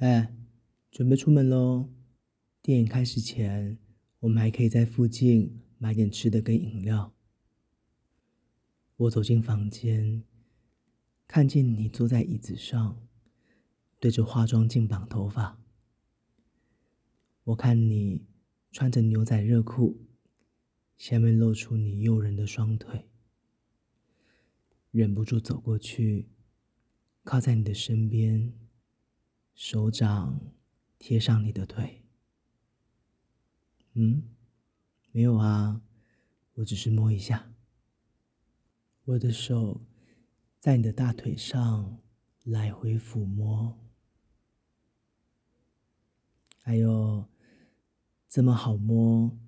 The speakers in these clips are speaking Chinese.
哎，准备出门喽！电影开始前，我们还可以在附近买点吃的跟饮料。我走进房间，看见你坐在椅子上，对着化妆镜绑头发。我看你穿着牛仔热裤，下面露出你诱人的双腿，忍不住走过去，靠在你的身边。手掌贴上你的腿。嗯，没有啊，我只是摸一下。我的手在你的大腿上来回抚摸。哎呦，这么好摸，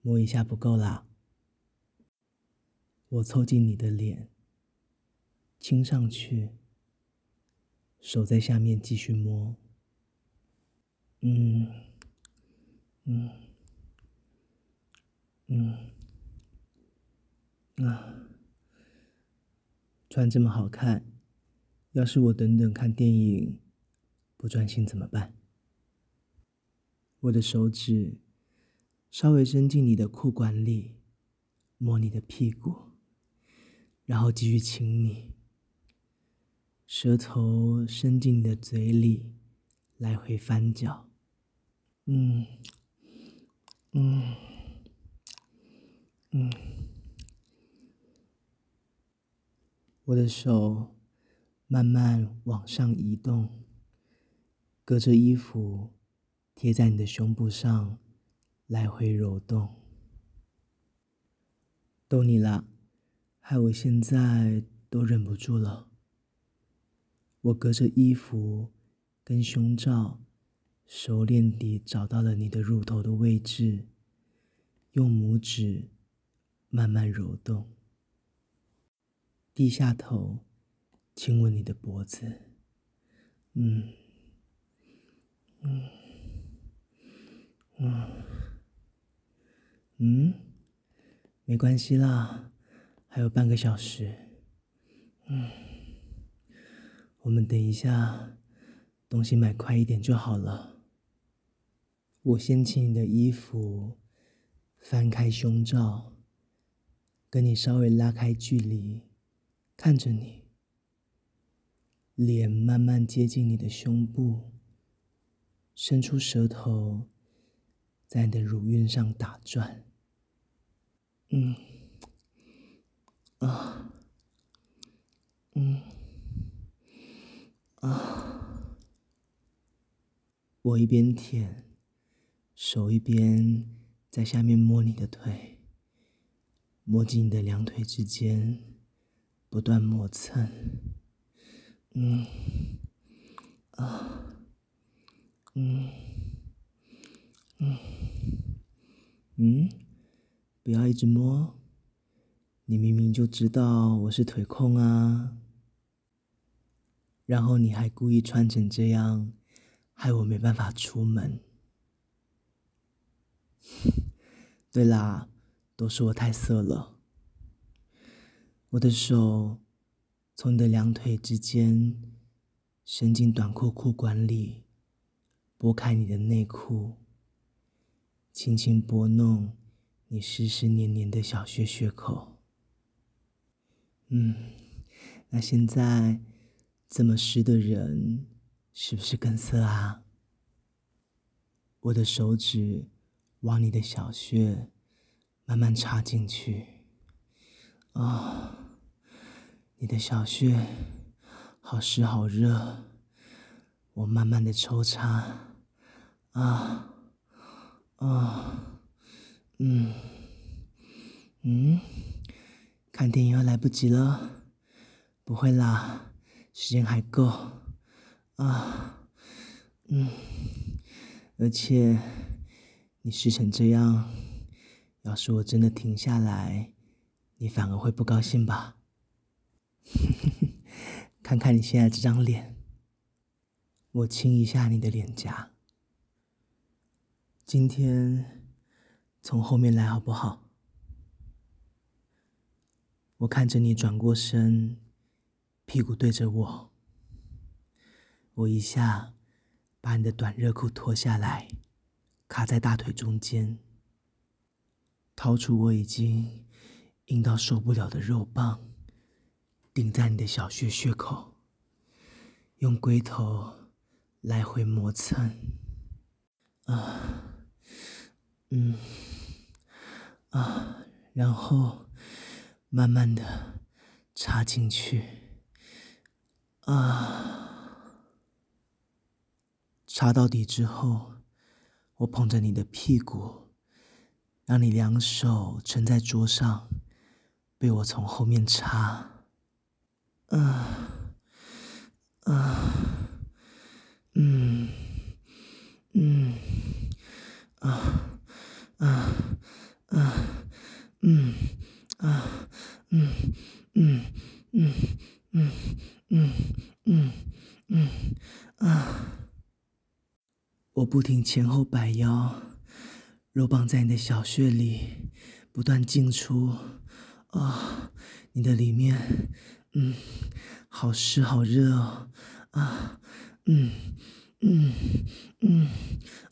摸一下不够啦。我凑近你的脸，亲上去。手在下面继续摸，嗯，嗯，嗯，啊，穿这么好看，要是我等等看电影不专心怎么办？我的手指稍微伸进你的裤管里，摸你的屁股，然后继续亲你。舌头伸进你的嘴里，来回翻搅，嗯，嗯，嗯。我的手慢慢往上移动，隔着衣服贴在你的胸部上，来回揉动。逗你啦，害我现在都忍不住了。我隔着衣服跟胸罩，熟练地找到了你的乳头的位置，用拇指慢慢揉动，低下头亲吻你的脖子，嗯，嗯，嗯，嗯，没关系啦，还有半个小时，嗯。我们等一下，东西买快一点就好了。我掀起你的衣服，翻开胸罩，跟你稍微拉开距离，看着你，脸慢慢接近你的胸部，伸出舌头，在你的乳晕上打转。嗯，啊，嗯。啊！我一边舔，手一边在下面摸你的腿，摸进你的两腿之间，不断磨蹭。嗯，啊，嗯，嗯，嗯，不要一直摸，你明明就知道我是腿控啊。然后你还故意穿成这样，害我没办法出门。对啦，都是我太色了。我的手从你的两腿之间伸进短裤裤管里，拨开你的内裤，轻轻拨弄你湿湿黏黏的小穴穴口。嗯，那现在。这么湿的人，是不是更色啊？我的手指往你的小穴慢慢插进去，啊、你的小穴好湿好热，我慢慢的抽插，啊，啊，嗯，嗯，看电影要来不及了，不会啦。时间还够，啊，嗯，而且你湿成这样，要是我真的停下来，你反而会不高兴吧？看看你现在这张脸，我亲一下你的脸颊，今天从后面来好不好？我看着你转过身。屁股对着我，我一下把你的短热裤脱下来，卡在大腿中间，掏出我已经硬到受不了的肉棒，顶在你的小穴穴口，用龟头来回磨蹭，啊，嗯，啊，然后慢慢的插进去，啊。插到底之后，我捧着你的屁股，让你两手撑在桌上，被我从后面插。啊！啊，嗯、嗯，啊，啊，啊，嗯，啊，嗯，嗯，嗯，嗯，嗯，啊。我不停前后摆腰，肉棒在你的小穴里不断进出，啊、你的里面，嗯，好湿好热哦，啊，嗯，嗯，嗯，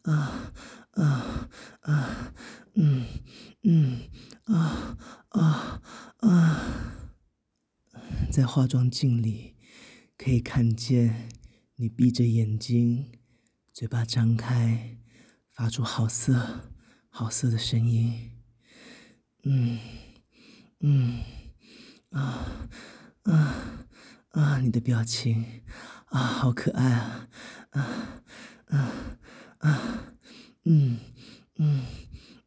啊，啊，啊，嗯，嗯，啊，啊，啊，在化妆镜里可以看见你闭着眼睛。嘴巴张开，发出好色、好色的声音。嗯，嗯，啊，啊，啊！你的表情啊，好可爱啊！啊，啊，啊！嗯，嗯，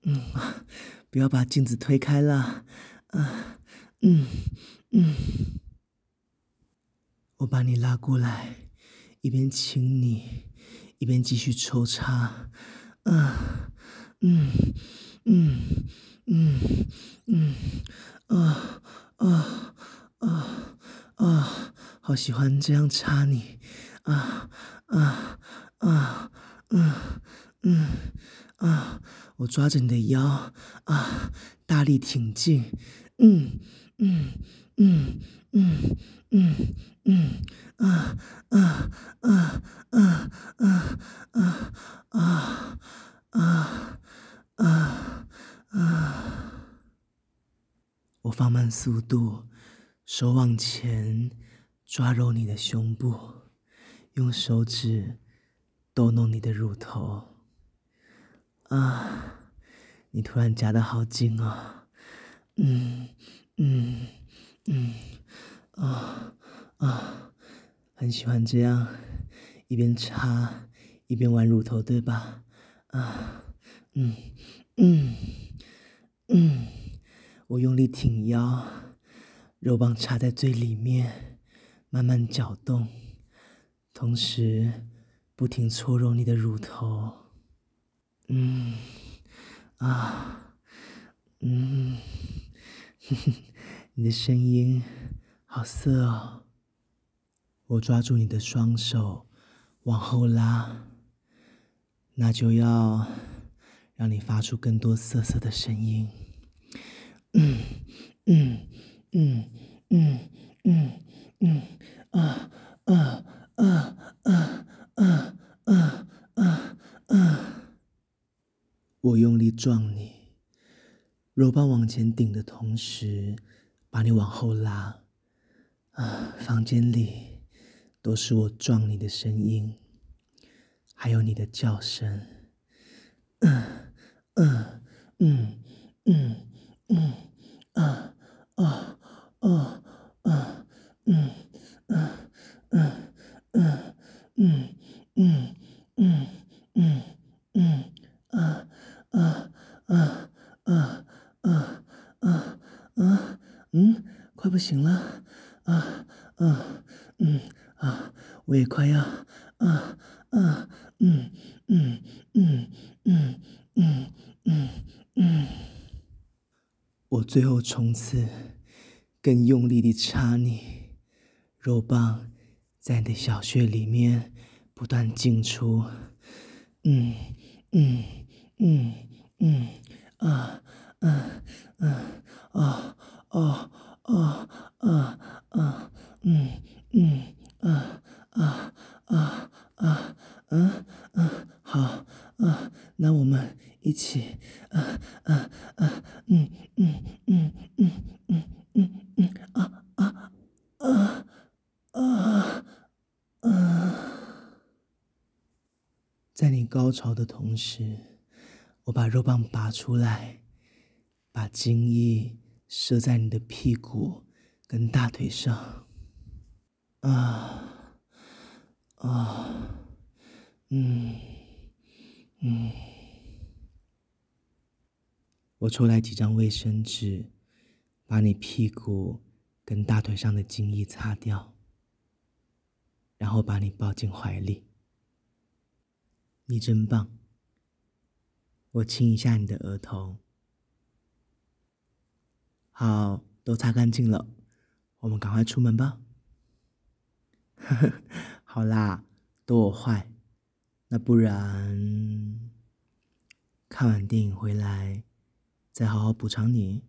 嗯，不要把镜子推开了。啊，嗯，嗯。我把你拉过来，一边亲你。一边继续抽插，嗯，嗯，嗯，嗯，嗯，啊，啊，啊，啊，好喜欢这样插你，啊，啊，啊，嗯，嗯，啊，我抓着你的腰，啊，大力挺进，嗯，嗯，嗯，嗯，嗯，嗯。啊啊啊啊啊啊啊啊啊啊！我放慢速度，手往前抓揉你的胸部，用手指逗弄你的乳头。啊，你突然夹得好紧啊！嗯嗯嗯啊啊！很喜欢这样，一边插一边玩乳头，对吧？啊，嗯，嗯，嗯，我用力挺腰，肉棒插在最里面，慢慢搅动，同时不停搓揉你的乳头。嗯，啊，嗯，呵呵，你的声音好色哦。我抓住你的双手，往后拉，那就要让你发出更多色色的声音。嗯嗯嗯嗯嗯嗯啊啊啊啊啊啊啊！我用力撞你，肉棒往前顶的同时，把你往后拉。啊，房间里。都是我撞你的声音，还有你的叫声。嗯嗯嗯嗯行了啊啊嗯。啊，我也快要，啊啊，嗯嗯嗯嗯嗯嗯嗯，我最后冲刺，更用力地插你，肉棒在你的小穴里面不断进出，嗯嗯嗯嗯啊啊啊啊啊啊啊啊，嗯嗯啊啊啊啊，嗯嗯，好啊，那我们一起啊啊啊，嗯嗯嗯嗯嗯嗯嗯啊啊啊啊啊，在你高潮的同时，我把肉棒拔出来，把精液。射在你的屁股跟大腿上，啊啊！嗯嗯，我抽来几张卫生纸，把你屁股跟大腿上的精液擦掉，然后把你抱进怀里。你真棒！我亲一下你的额头。好，都擦干净了，我们赶快出门吧。呵呵，好啦，都我坏。那不然，看完电影回来，再好好补偿你。